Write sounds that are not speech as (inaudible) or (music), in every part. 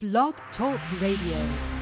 Blog Talk Radio.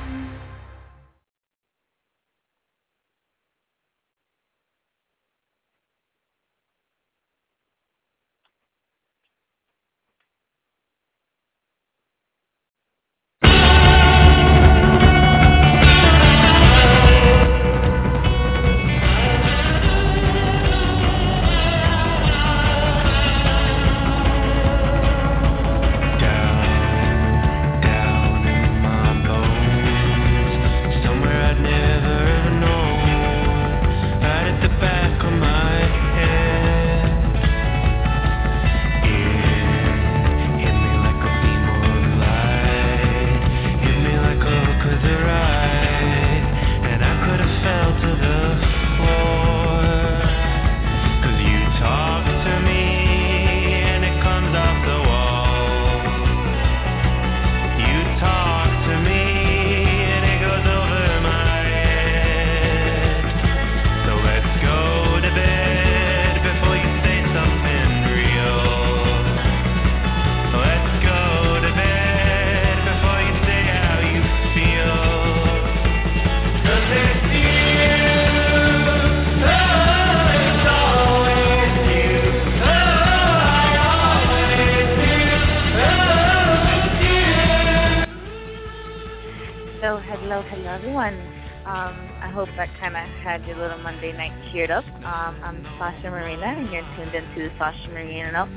Night up. Um, I'm Sasha Marina, and you're tuned into the Sasha Marina,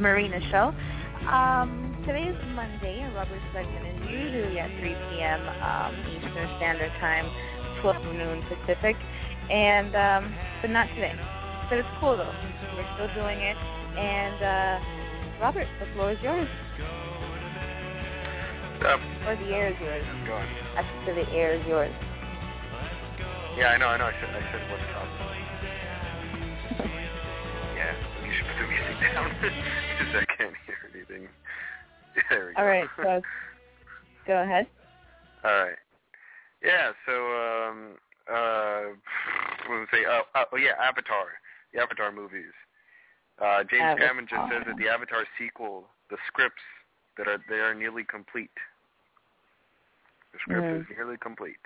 Marina Show. Um, today is Monday, and Robert's segment is usually at 3 p.m. Um, Eastern Standard Time, 12 noon Pacific, and um, but not today. But it's cool though. We're still doing it, and uh, Robert, the floor is yours, Um, or the air is yours. go on. I should say the air is yours. Yeah, I know, I know. I said, I said what's up. Yeah, should put the music down because I can't hear anything. (laughs) There we go. All right, so (laughs) go ahead. All right. Yeah. So, um, uh, (sighs) what was I say? Oh, uh, oh, yeah, Avatar. The Avatar movies. Uh, James Cameron just says that the Avatar sequel, the scripts that are they are nearly complete. The script Mm. is nearly complete.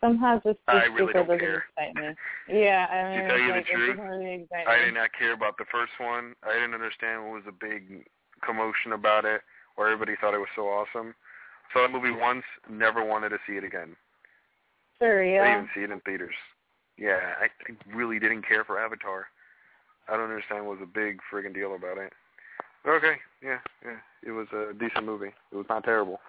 Somehow just I really don't care. excite me. Yeah, I mean, To tell you the like, it truth, really I did not care about the first one. I didn't understand what was the big commotion about it, or everybody thought it was so awesome. Saw the movie once, never wanted to see it again. For I didn't even see it in theaters. Yeah, I, I really didn't care for Avatar. I don't understand what was a big friggin' deal about it. Okay, yeah, yeah, it was a decent movie. It was not terrible.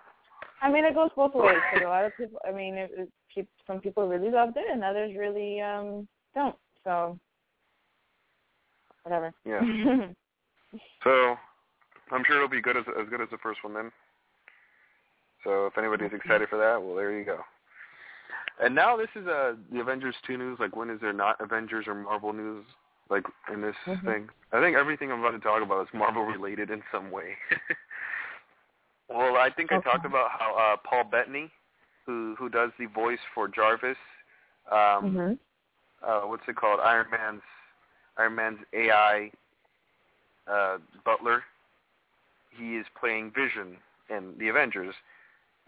I mean, it goes both ways. 'cause a lot of people, I mean, it, it, some people really loved it, and others really um don't. So, whatever. Yeah. (laughs) So I'm sure it'll be good as as good as the first one then. So if anybody's excited for that, well, there you go. And now this is uh the Avengers two news. Like when is there not Avengers or Marvel news? Like in this Mhm. thing, I think everything I'm about to talk about is Marvel related in some way. (laughs) well, I think I talked about how uh Paul Bettany, who who does the voice for Jarvis, um, mhm. uh, what's it called? Iron Man's Iron Man's AI uh, butler. He is playing Vision in the Avengers,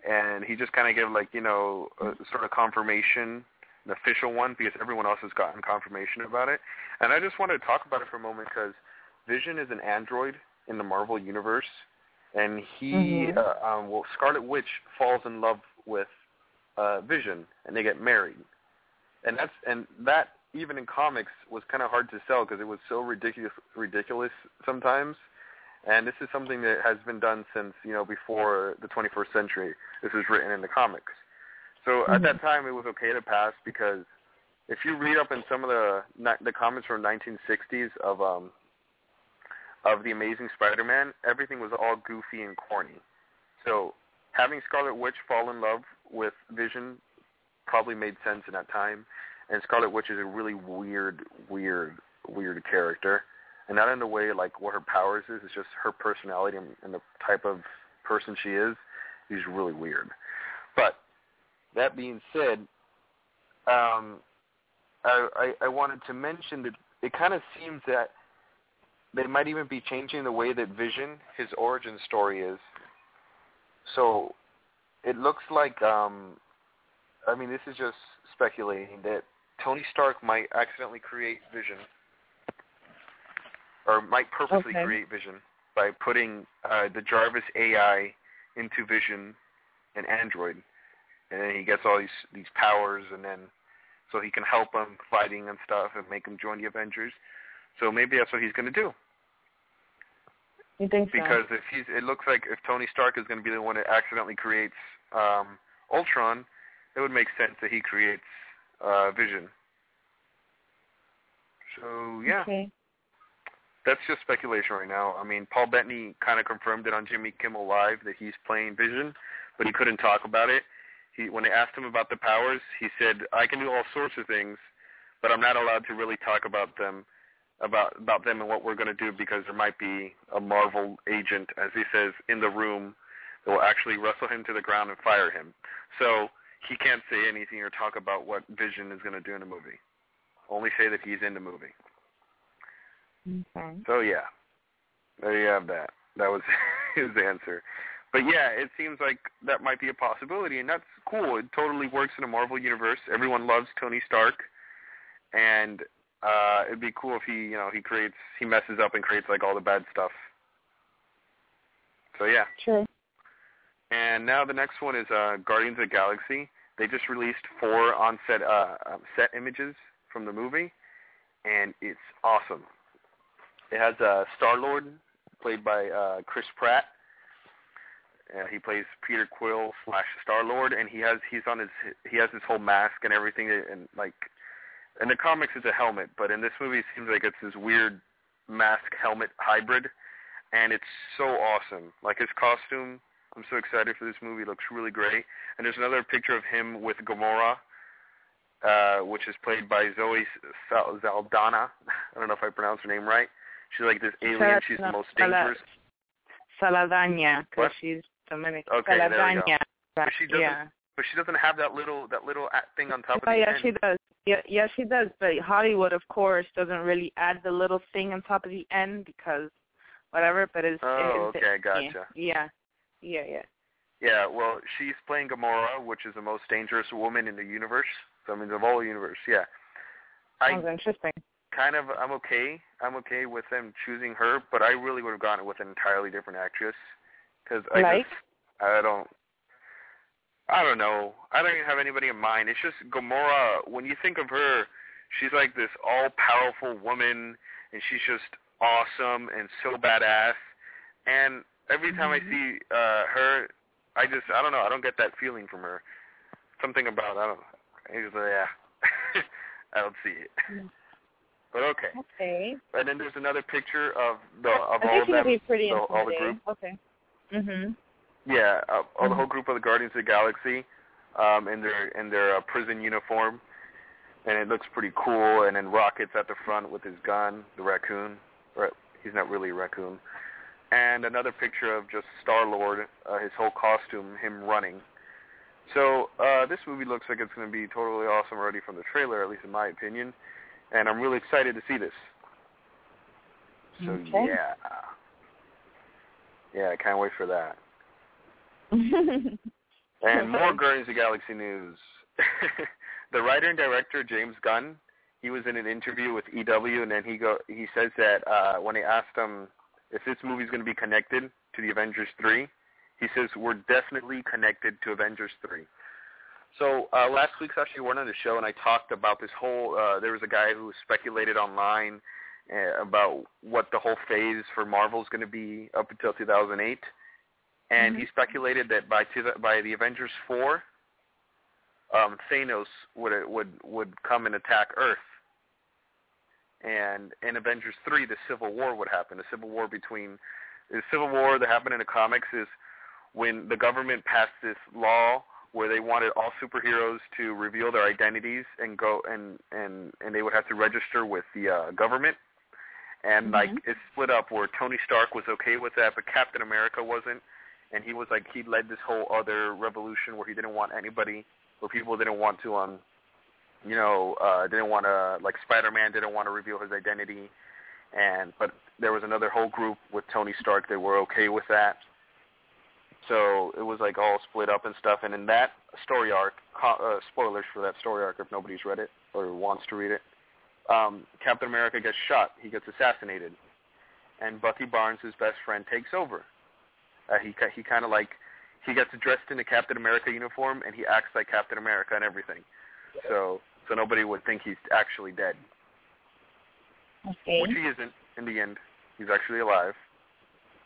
and he just kind of gave like you know a sort of confirmation, an official one, because everyone else has gotten confirmation about it. And I just wanted to talk about it for a moment because Vision is an android in the Marvel universe, and he Mhm. uh, um, well Scarlet Witch falls in love with uh, Vision, and they get married. And that's and that even in comics was kind of hard to sell because it was so ridiculous ridiculous sometimes. And this is something that has been done since you know before the 21st century. This was written in the comics. So at that time it was okay to pass because if you read up in some of the the comics from 1960s of um of the amazing spider-man everything was all goofy and corny so having scarlet witch fall in love with vision probably made sense in that time. And Scarlet Witch is a really weird, weird, weird character. And not in the way like what her powers is, it's just her personality and, and the type of person she is. She's really weird. But that being said, um, I, I, I wanted to mention that it kind of seems that they might even be changing the way that Vision, his origin story is. So it looks like um I mean this is just speculating that Tony Stark might accidentally create Vision or might purposely Okay. create Vision by putting uh, the Jarvis AI into Vision, an android, and then he gets all these these powers, and then so he can help him fighting and stuff, and make him join the Avengers. So maybe that's what he's going to do. You think so? Because if he's, it looks like if Tony Stark is going to be the one that accidentally creates um, Ultron, it would make sense that he creates uh, Vision. So yeah, Okay. that's just speculation right now. I mean, Paul Bettany kind of confirmed it on Jimmy Kimmel Live that he's playing Vision, but he couldn't talk about it. He when they asked him about the powers, he said, "I can do all sorts of things, but I'm not allowed to really talk about them." About about them and what we're going to do because there might be a Marvel agent, as he says, in the room that will actually wrestle him to the ground and fire him. So he can't say anything or talk about what Vision is going to do in the movie. Only say that he's in the movie. Okay. So yeah, there you have that. That was (laughs) his answer. But yeah, it seems like that might be a possibility, and that's cool. It totally works in a Marvel universe. Everyone loves Tony Stark, and uh it'd be cool if he, you know, he creates, he messes up and creates like all the bad stuff. So yeah. True. And now the next one is uh, Guardians of the Galaxy. They just released four on-set uh, um, set images from the movie, and it's awesome. It has uh, Star-Lord, played by uh, Chris Pratt. Uh, he plays Peter Quill slash Star-Lord, and he has he's on his he has his whole mask and everything, and like in the comics it's a helmet, but in this movie it seems like it's this weird mask helmet hybrid, and it's so awesome. Like his costume I'm so excited for this movie. It looks really great. And there's another picture of him with Gamora, uh, which is played by Zoe Sal- Zaldana. (laughs) I don't know if I pronounced her name right. She's like this alien. She's the most dangerous. Saladanya, because she's Dominican. Okay, there we go. But she doesn't- yeah. But she doesn't have that little that little thing on top of the yeah, end. she does. Yeah, yeah, she does. But Hollywood, of course, doesn't really add the little thing on top of the end because whatever. But it's Oh, it's, okay, gotcha. Yeah, yeah, yeah. Yeah, well, she's playing Gamora, which is the most dangerous woman in the universe. So I mean, of all the universe, yeah. I Sounds interesting. kind of I'm okay. I'm okay with them choosing her, but I really would have gone with an entirely different actress because I Like? just I don't I don't know. I don't even have anybody in mind. It's just Gamora. When you think of her, she's like this all-powerful woman, and she's just awesome and so badass. And every time I see uh her, I just I don't know. I don't get that feeling from her. Something about I don't. I just, yeah. (laughs) I don't see it. Yeah. But okay. Okay. And then there's another picture of the of I all think of them, be pretty the, all the group. Okay. Mhm. Yeah, uh, all the whole group of the Guardians of the Galaxy, um, in their in their uh, prison uniform, and it looks pretty cool. And then Rocket's at the front with his gun, the raccoon. Or he's not really a raccoon. And another picture of just Star Lord, uh, his whole costume, him running. So uh, this movie looks like it's going to be totally awesome already from the trailer, at least in my opinion. And I'm really excited to see this. So Okay. yeah, yeah, I can't wait for that. (laughs) And more Guardians of the Galaxy news. (laughs) the writer and director James Gunn, he was in an interview with EW, and then he go he says that uh, when they asked him if this movie's going to be connected to the Avengers three, he says we're definitely connected to Avengers three. So uh, last week's actually one on the show, and I talked about this whole. Uh, there was a guy who speculated online uh, about what the whole phase for Marvel is going to be up until 2008 and he speculated that by two, by the Avengers four, um, Thanos would would would come and attack Earth, and in Avengers three, the Civil War would happen. The Civil War between the Civil War that happened in the comics is when the government passed this law where they wanted all superheroes to reveal their identities and go and and and they would have to register with the uh, government. And like Mhm. it split up where Tony Stark was okay with that, but Captain America wasn't and he was like he led this whole other revolution where he didn't want anybody where people didn't want to um you know uh didn't want to like Spider-Man didn't want to reveal his identity and but there was another whole group with Tony Stark that were okay with that So it was like all split up and stuff. And in that story arc, uh, spoilers for that story arc if nobody's read it or wants to read it, um, Captain America gets shot. He gets assassinated, and Bucky Barnes, his best friend, takes over. Uh, he he kind of like he gets dressed in a Captain America uniform and he acts like Captain America and everything. So so nobody would think he's actually dead, Okay. which he isn't in the end. He's actually alive.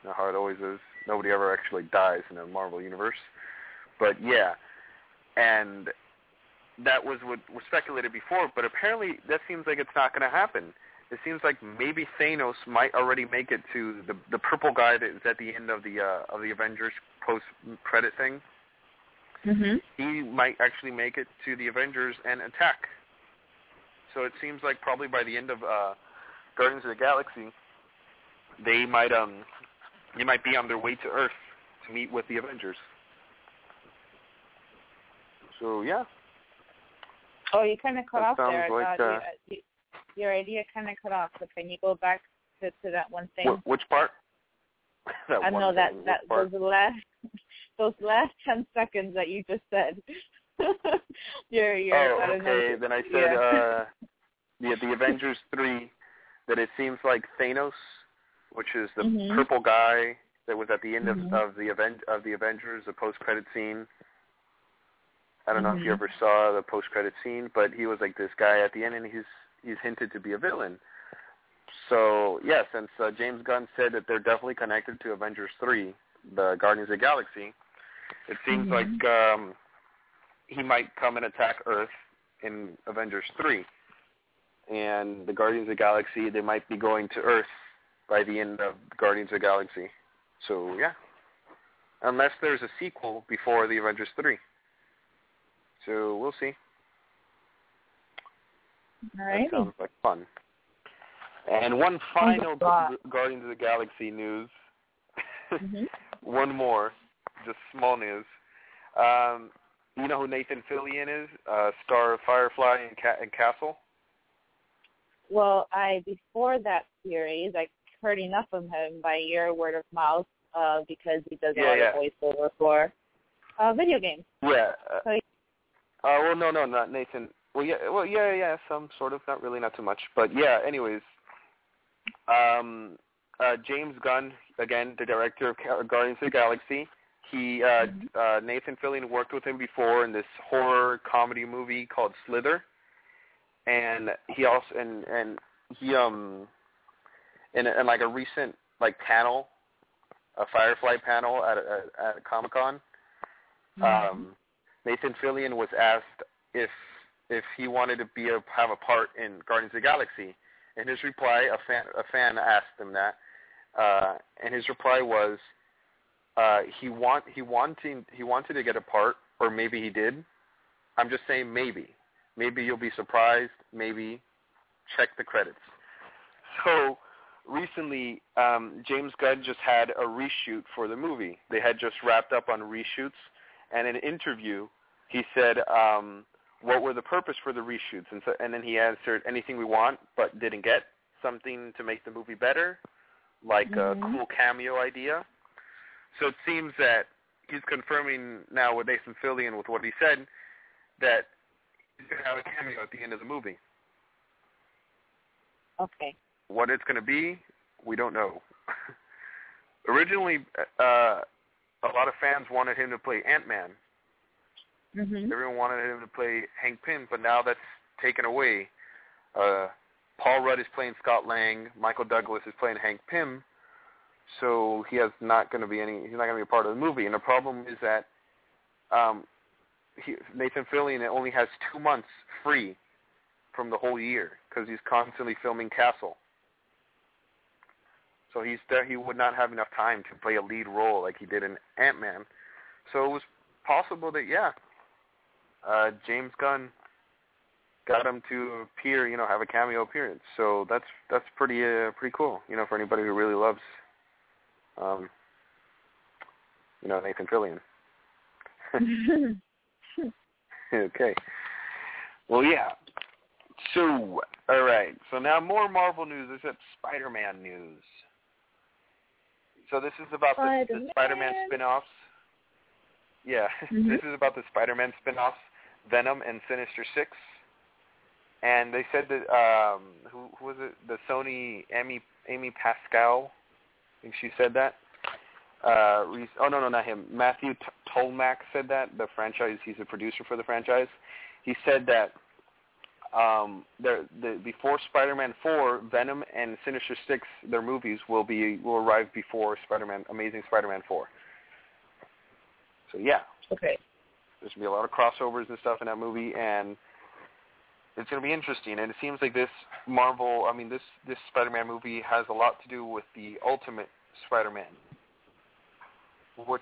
You know how it always is. Nobody ever actually dies in the Marvel universe. But yeah, and that was what was speculated before. But apparently, that seems like it's not going to happen. It seems like maybe Thanos might already make it to the the purple guy that is at the end of the uh, of the Avengers post credit thing. Mhm. He might actually make it to the Avengers and attack. So it seems like probably by the end of uh, Guardians of the Galaxy, they might um they might be on their way to Earth to meet with the Avengers. So yeah, Oh, you kind of cut That off there. I sounds like, thought uh, you, you, your idea kind of cut off. So can you go back to, to that one thing? Wh- which part? (laughs) that I know that that part? those last (laughs) those last ten seconds that you just said. (laughs) you're you're Oh, okay. Then I said Yeah. uh the the Avengers three that it seems like Thanos, which is the Mhm. purple guy that was at the end Mhm. of of the event of the Avengers, the post credit scene. I don't know if you Mhm. ever saw the post credit scene, but he was like this guy at the end, and he's he's hinted to be a villain. So yeah, since uh, James Gunn said that they're definitely connected to Avengers three, the Guardians of the Galaxy, it seems Mhm. like um, he might come and attack Earth in Avengers three, and the Guardians of the Galaxy they might be going to Earth by the end of Guardians of the Galaxy. So yeah, unless there's a sequel before the Avengers three. So we'll see. That Alrighty. sounds like fun. And one final Guardians of the Galaxy news. Mhm. (laughs) one more, just small news. Um, you know who Nathan Fillion is? Uh, star of Firefly and, Ca- and Castle. Well, I before that series, I heard enough of him by your word of mouth, uh, because he does a lot yeah. of voiceover for uh, video games. Yeah. Uh, So- uh, well, no, no, not Nathan. Well, yeah, well, yeah, yeah, some sort of, not really, not too much, but yeah. Anyways, um, uh, James Gunn, again, the director of Guardians of the Galaxy. He, uh, Mhm. uh, Nathan Fillion worked with him before in this horror comedy movie called Slither, and he also and and he um in, in like a recent like panel, a Firefly panel at a, at Comic Con. Um, Nathan Fillion was asked if if he wanted to be a have a part in Guardians of the Galaxy. In his reply, a fan a fan asked him that, uh, and his reply was uh, he want he wanting he wanted to get a part, or maybe he did. I'm just saying maybe. Maybe you'll be surprised. Maybe check the credits. So recently, um, James Gunn just had a reshoot for the movie. They had just wrapped up on reshoots, and in an interview, he said, um, "What were the purpose for the reshoots?" And so, and then he answered, "Anything we want, but didn't get. Something to make the movie better, like a Mhm. cool cameo idea." So it seems that he's confirming now with Nathan Fillion with what he said that he's going to have a cameo at the end of the movie. Okay. What it's going to be, we don't know. (laughs) Originally, uh, a lot of fans wanted him to play Ant-Man. Mhm. Everyone wanted him to play Hank Pym, but now that's taken away. Uh, Paul Rudd is playing Scott Lang. Michael Douglas is playing Hank Pym. So he has not going to be any. He's not going to be a part of the movie. And the problem is that um, he, Nathan Fillion only has two months free from the whole year because he's constantly filming Castle. So he's there, he would not have enough time to play a lead role like he did in Ant Man. So it was possible that yeah, uh, James Gunn got him to appear, you know, have a cameo appearance. So that's that's pretty uh, pretty cool, you know, for anybody who really loves, um, you know, Nathan Fillion. (laughs) (laughs) okay. Well, yeah. So, all right. So now more Marvel news. Except Spider-Man news. So this is about the, the Spider-Man. Spider-Man spin-offs. Yeah, (laughs) Mhm. this is about the Spider-Man spin-offs, Venom and Sinister Six. And they said that um, who, who was it? The Sony Amy Amy Pascal. I think she said that. Uh, oh no no not him. Matthew T- Tolmach said that. The franchise. He's a producer for the franchise. He said that um, the, the before Spider-Man 4, Venom and Sinister Six, their movies will be will arrive before Spider-Man, Amazing Spider-Man 4. So yeah, Okay. There's gonna be a lot of crossovers and stuff in that movie, and it's gonna be interesting. And it seems like this Marvel, I mean, this this Spider-Man movie has a lot to do with the Ultimate Spider-Man, which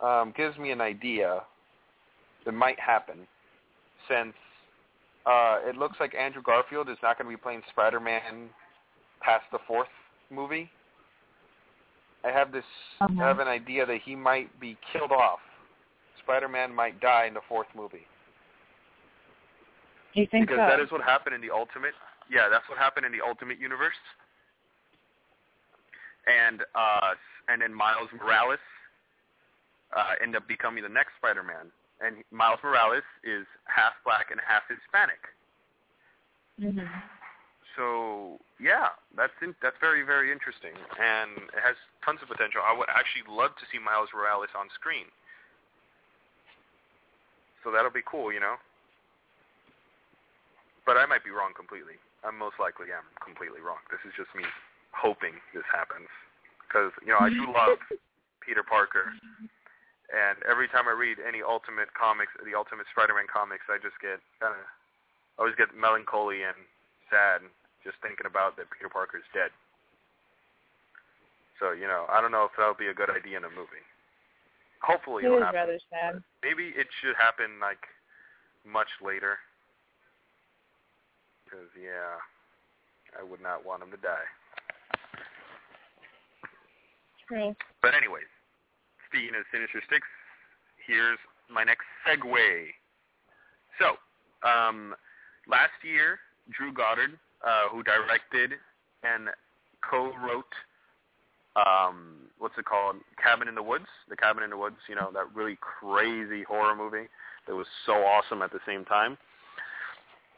um, gives me an idea that might happen, since uh, it looks like Andrew Garfield is not going to be playing Spider-Man past the fourth movie. I have this, Uh-huh. I have an idea that he might be killed off. Spider-Man might die in the fourth movie Do you think because so? that is what happened in the Ultimate. Yeah, that's what happened in the Ultimate Universe. And uh, and then Miles Morales uh, ended up becoming the next Spider-Man. And Miles Morales is half black and half Hispanic. Mhm. So yeah, that's in, that's very very interesting, and it has tons of potential. I would actually love to see Miles Morales on screen. So that'll be cool, you know. But I might be wrong completely. I most likely am completely wrong. This is just me hoping this happens because you know I do love (laughs) Peter Parker, and every time I read any Ultimate comics, the Ultimate Spider-Man comics, I just get kind of I always get melancholy and sad just thinking about that Peter Parker's dead. So you know, I don't know if that'll be a good idea in a movie. Hopefully, It is happen. rather sad. Maybe it should happen like much later. Because yeah, I would not want him to die. True. But anyways, speaking of Sinister Six, here's my next segue. So, um, last year, Drew Goddard, uh, who directed and co-wrote, um, what's it called, Cabin in the Woods, The Cabin in the Woods, you know, that really crazy horror movie that was so awesome at the same time.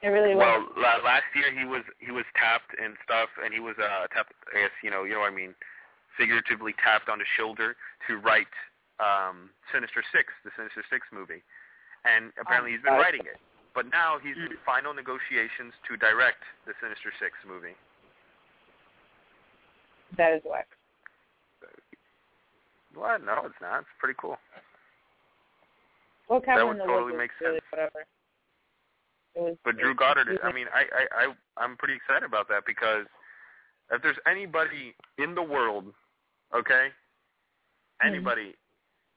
It really Well, was. la- last year he was he was tapped and stuff, and he was uh tapped. I guess you know you know what I mean, figuratively tapped on the shoulder to write um Sinister Six, the Sinister Six movie, and apparently he's been Oh, writing it. But now he's in final negotiations to direct the Sinister Six movie. That is whack. What? No, it's not. It's pretty cool. Well, Cabin would totally Woods make was really sense. whatever. Was, But Drew Goddard, I mean, I, I, I, I'm pretty excited about that because if there's anybody in the world, okay, anybody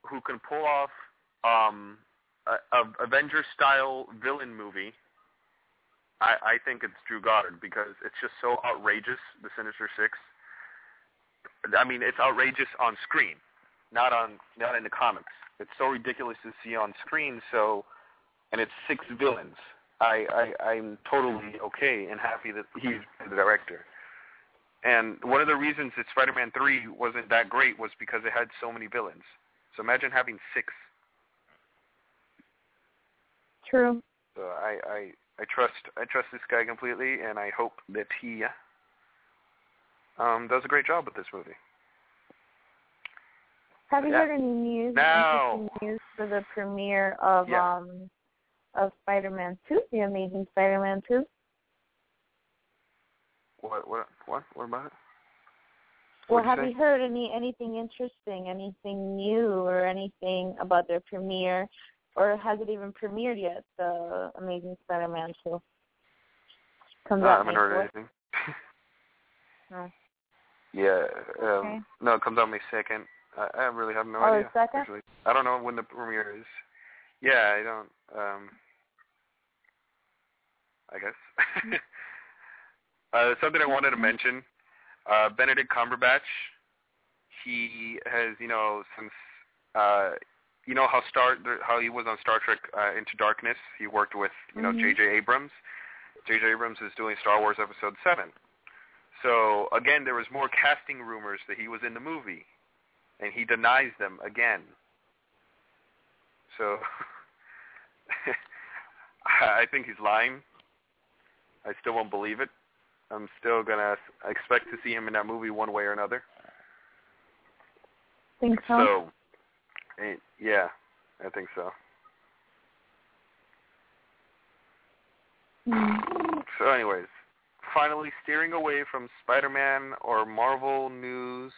who can pull off um, a, a Avengers style villain movie, I, I think it's Drew Goddard because it's just so outrageous. The Sinister Six. I mean, it's outrageous on screen, not on not in the comics. It's so ridiculous to see on screen. So, and it's six villains. I, I I'm totally okay and happy that he's the director. And one of the reasons that Spider-Man 3 wasn't that great was because it had so many villains. So imagine having six. True. So I, I, I trust I trust this guy completely, and I hope that he um, does a great job with this movie. Have you heard any news? No. Interesting news for the premiere of Yeah. um of Spider-Man Two, The Amazing Spider-Man Two. What what what what about it? Well, What'd you have say? you heard any anything interesting, anything new, or anything about their premiere, or has it even premiered yet? The Amazing Spider-Man Two comes No, I out haven't May heard 4th. anything. No. (laughs) Yeah. Um, Okay. No, it comes out May second. I, I really have no Oh, idea. Actually, I don't know when the premiere is. Yeah, I don't. Um, I guess. (laughs) uh, something I wanted to mention. Uh, Benedict Cumberbatch. He has, you know, since uh, you know how Star how he was on Star Trek uh, Into Darkness. He worked with you know. J.J. Abrams. J.J. Abrams is doing Star Wars Episode Seven. So again, there was more casting rumors that he was in the movie, and he denies them again. So (laughs) I think he's lying. I still won't believe it. I'm still gonna expect to see him in that movie one way or another. Think so? So, eh, yeah, I think so. Hmm. So, anyways, finally steering away from Spider-Man or Marvel news.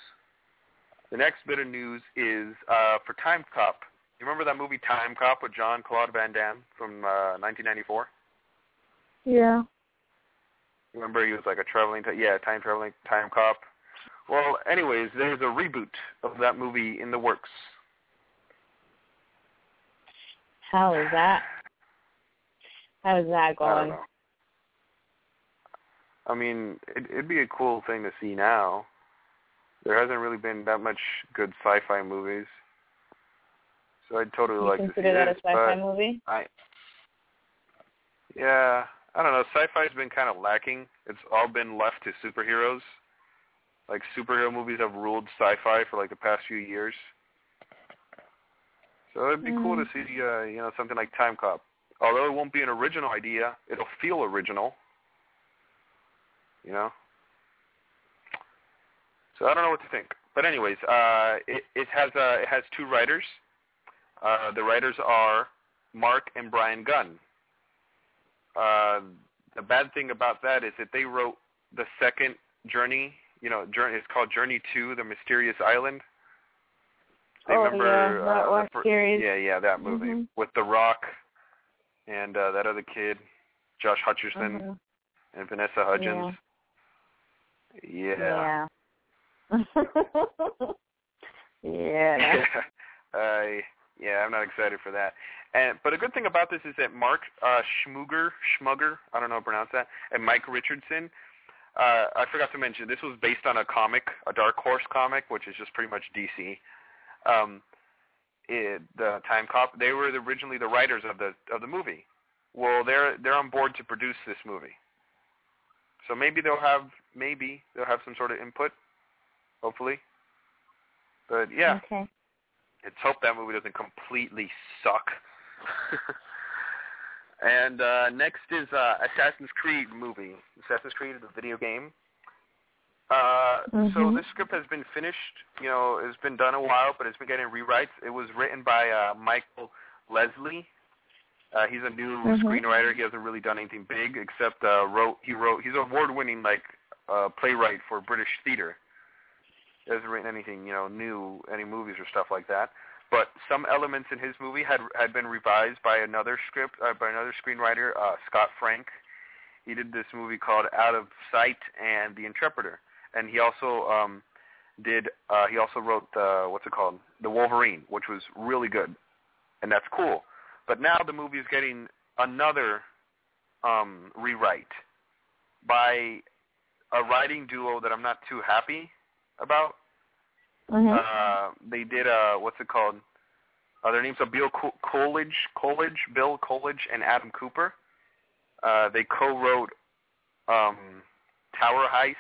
The next bit of news is uh, for Time Cop. You remember that movie Time Cop with Jean-Claude Van Damme from uh, 1994? Yeah. Remember he was like a traveling, t- yeah, time traveling time cop. Well, anyways, there's a reboot of that movie in the works. How is that? How is that going? I don't going? know. I mean, it, it'd be a cool thing to see now. There hasn't really been that much good sci-fi movies, so I'd totally You like to see consider that a sci-fi movie? I, yeah, I don't know. Sci-fi's been kind of lacking. It's all been left to superheroes. Like superhero movies have ruled sci-fi for like the past few years. So it'd be cool to Mm. see, uh, you know, something like Time Cop. Although it won't be an original idea, it'll feel original. You know. So I don't know what to think. But anyways, uh, it, it has uh, it has two writers. Uh, the writers are Mark and Brian Gunn. Uh, the bad thing about that is that they wrote the second Journey. You know, Journey. It's called Journey to the Mysterious Island. They Oh, remember, yeah, that uh, one the fir- series. Yeah, yeah, that movie Mhm. with The Rock and uh, that other kid, Josh Hutcherson Mhm. and Vanessa Hudgens. Yeah. Yeah. yeah. (laughs) uh, (laughs) yeah, I'm not excited for that. And but a good thing about this is that Mark uh, Schmugger, Schmugger, I don't know how to pronounce that, and Mike Richardson. Uh, I forgot to mention this was based on a comic, a Dark Horse comic, which is just pretty much DC. Um, it, the Time Cop. They were originally the writers of the of the movie. Well, they're they're on board to produce this movie. So maybe they'll have maybe they'll have some sort of input, hopefully. But yeah, Okay. let's hope that movie doesn't completely suck. (laughs) and uh, next is uh, Assassin's Creed movie. Assassin's Creed is a video game. Uh, So Mhm. this script has been finished. You know, it's been done a while, but it's been getting rewrites. It was written by uh, Michael Leslie. Uh, he's a new Mhm. screenwriter. He hasn't really done anything big except uh, wrote. He wrote. He's an award-winning like uh, playwright for British theater. He hasn't written anything, you know, new, any movies or stuff like that. But some elements in his movie had had been revised by another script uh, by another screenwriter, uh, Scott Frank. He did this movie called Out of Sight and The Interpreter, and he also um, did. Uh, he also wrote the what's it called, The Wolverine, which was really good, and that's cool. But now the movie is getting another um, rewrite by a writing duo that I'm not too happy about. Mhm. Uh, they did uh, what's it called? Uh, their names are Bill Co- Coolidge, Coolidge, Bill Coolidge, and Adam Cooper. Uh, they co-wrote um, Tower Heist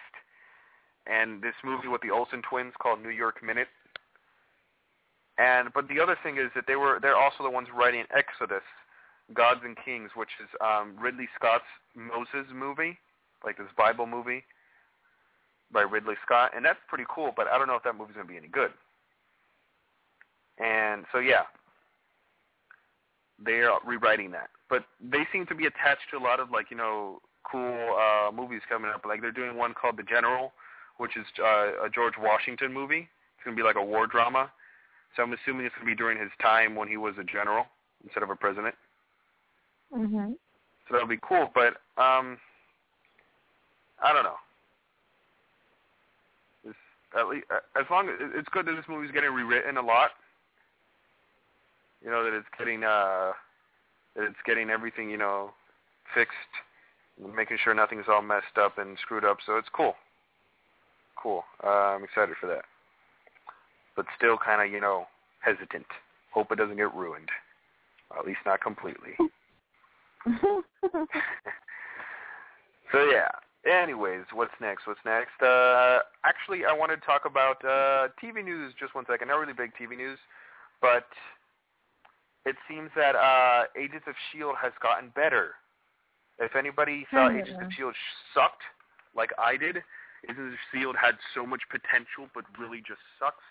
and this movie with the Olsen twins called New York Minute. And but the other thing is that they were they're also the ones writing Exodus, Gods and Kings, which is um, Ridley Scott's Moses movie, like this Bible movie by Ridley Scott, and that's pretty cool. But I don't know if that movie's gonna be any good. And so yeah, they are rewriting that, but they seem to be attached to a lot of like you know cool uh, movies coming up. Like they're doing one called The General, which is uh, a George Washington movie. It's gonna be like a war drama. So I'm assuming it's gonna be during his time when he was a general instead of a president. Mhm. So that'll be cool. But um, I don't know. At least, as long as it's good that this movie's getting rewritten a lot. You know that it's getting uh, that it's getting everything you know fixed, making sure nothing's all messed up and screwed up. So it's cool. Cool. Uh, I'm excited for that. But still kind of you know hesitant. Hope it doesn't get ruined. At least not completely. (laughs) (laughs) So yeah. Anyways, what's next? What's next? Uh, actually, I wanted to talk about uh, TV news. Just one second. Not really big TV news, but it seems that uh, Agents of Shield has gotten better. If anybody thought Hmm. Agents of Shield sucked, like I did, Agents of Shield had so much potential, but really just sucks.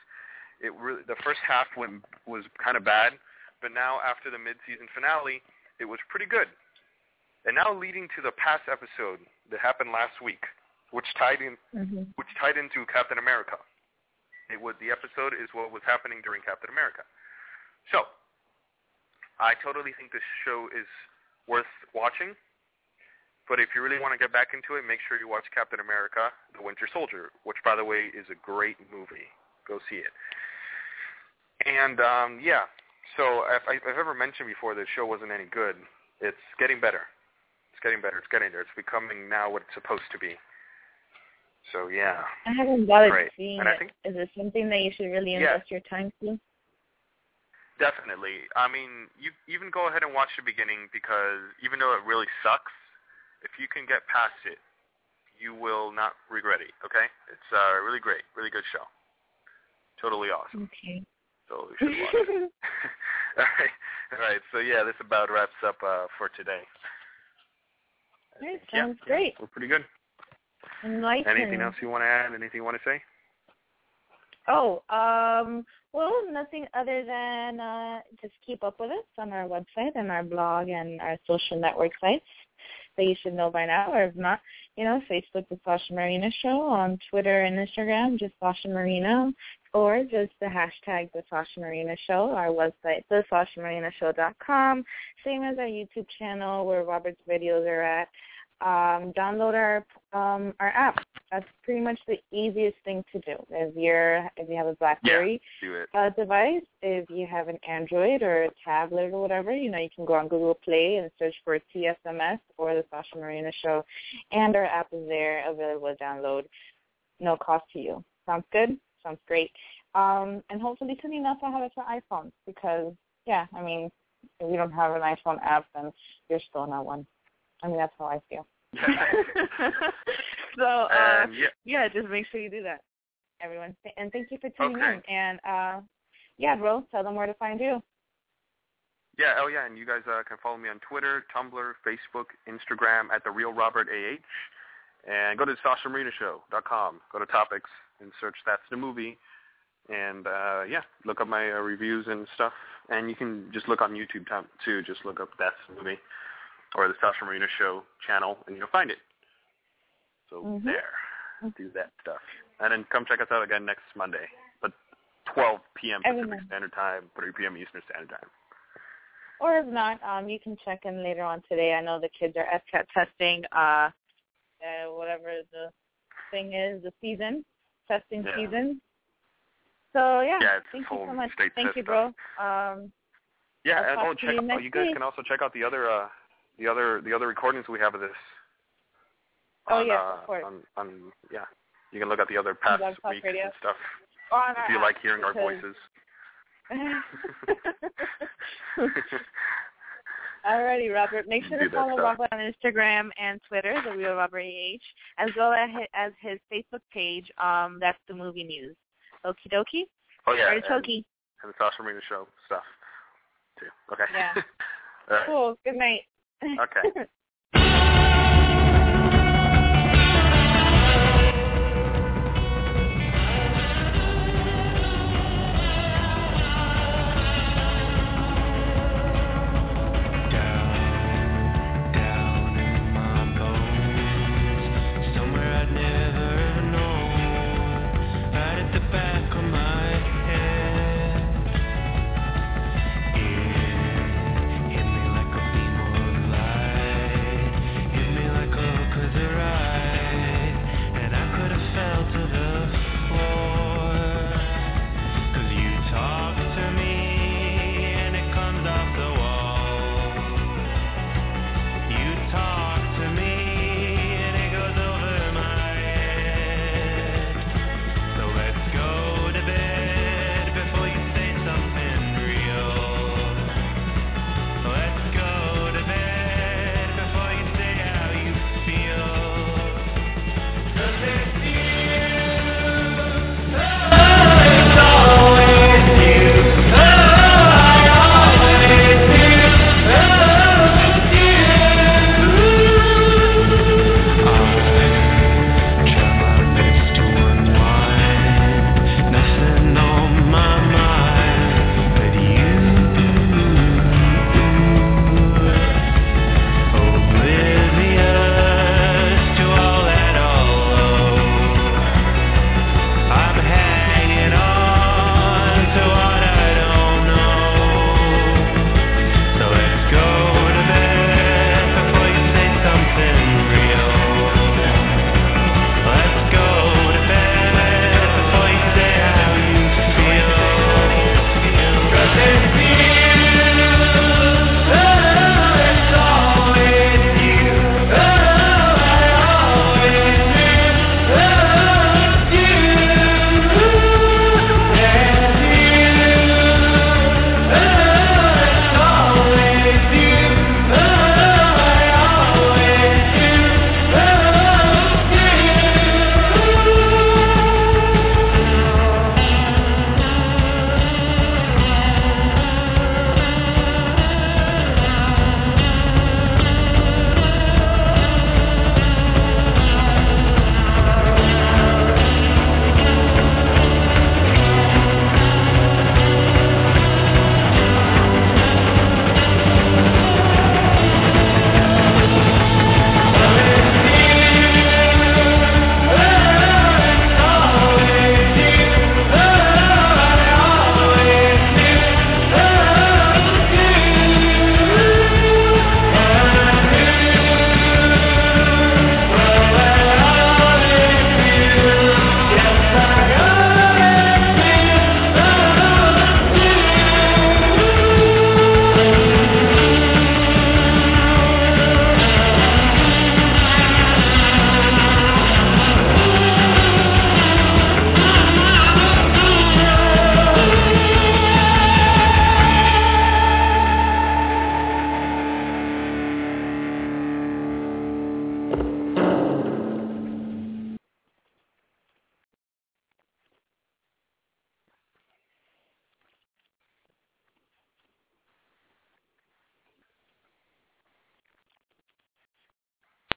It really the first half went was kind of bad, but now after the mid-season finale, it was pretty good. And now leading to the past episode that happened last week, which tied in hmm which tied into Captain America. It was the episode is what was happening during Captain America. So, I totally think this show is worth watching. But if you really want to get back into it, make sure you watch Captain America: The Winter Soldier, which, by the way, is a great movie. Go see it. And um, yeah, so if I, I've ever mentioned before the show wasn't any good, it's getting better. It's getting better. It's getting there. It's becoming now what it's supposed to be. So yeah. I haven't bothered Great. seeing And I it. think- Is it something that you should really Yeah. invest your time to? Definitely. I mean, you even go ahead and watch the beginning because even though it really sucks, if you can get past it, you will not regret it. Okay? It's uh, really great, really good show. Totally awesome. Okay. So you should watch it. (laughs) (laughs) all right, all right. So yeah, this about wraps up uh, for today. Alright, think, yeah, sounds great. We're pretty good. Enlightened. Anything else you want to add? Anything you want to say? Oh, um, well, nothing other than uh, just keep up with us on our website and our blog and our social network sites that you should know by now, or if not, you know, Facebook, The Sasha Marina Show, on Twitter and Instagram, just Sasha Marina, or just the hashtag The Sasha Marina Show, our website, thesashamarinashow.com, same as our YouTube channel where Robert's videos are at. Um, download our um, our app. That's pretty much the easiest thing to do. If you're if you have a BlackBerry it. uh, device, if you have an Android or a tablet or whatever, you know you can go on Google Play and search for TSMS or the Sasha Marina Show, and our app is there available to download, no cost to you. Sounds good. Sounds great. Um, and hopefully soon enough I'll have it for iPhones because yeah, I mean if you don't have an iPhone app, then you're still not one. I mean that's how I feel. (laughs) (laughs) so uh, and yeah, yeah, just make sure you do that, everyone. And thank you for tuning Okay. in. And uh, yeah, bro, tell them where to find you. Yeah, oh yeah, and you guys uh, can follow me on Twitter, Tumblr, Facebook, Instagram at the Real Robert AH, and go to SashaMarinaShow.com. Go to topics and search "That's the Movie," and uh, yeah, look up my uh, reviews and stuff. And you can just look on YouTube too. Just look up "That's the Movie" or the Sasha Marina Show channel, and you'll find it. So Mhm. there, do that stuff, and then come check us out again next Monday, but 12 p.m. Pacific Everyone. Standard Time, 3 p.m. Eastern Standard Time. Or if not, um, you can check in later on today. I know the kids are SCAT testing, uh, uh, whatever the thing is, the season, testing Yeah. season. So yeah, Yeah, thank you so much. Thank you, bro. Um, Yeah, and oh, check you out, you guys week. can also check out the other uh the other the other recordings we have of this. Oh, on, yes, uh, of course. On, on yeah, you can look at the other past weeks Radio. and stuff on if you like hearing our voices. (laughs) (laughs) (laughs) Alrighty, Robert. Make sure to follow. Robert on Instagram and Twitter, the real Robert AH, as well as his, as his Facebook page. Um, that's the movie news. Okie dokie. oh yeah, and, Artichoke. and the Sasha Marina show stuff too. Okay. Yeah. (laughs) Right. Cool. Good night. Okay. (laughs)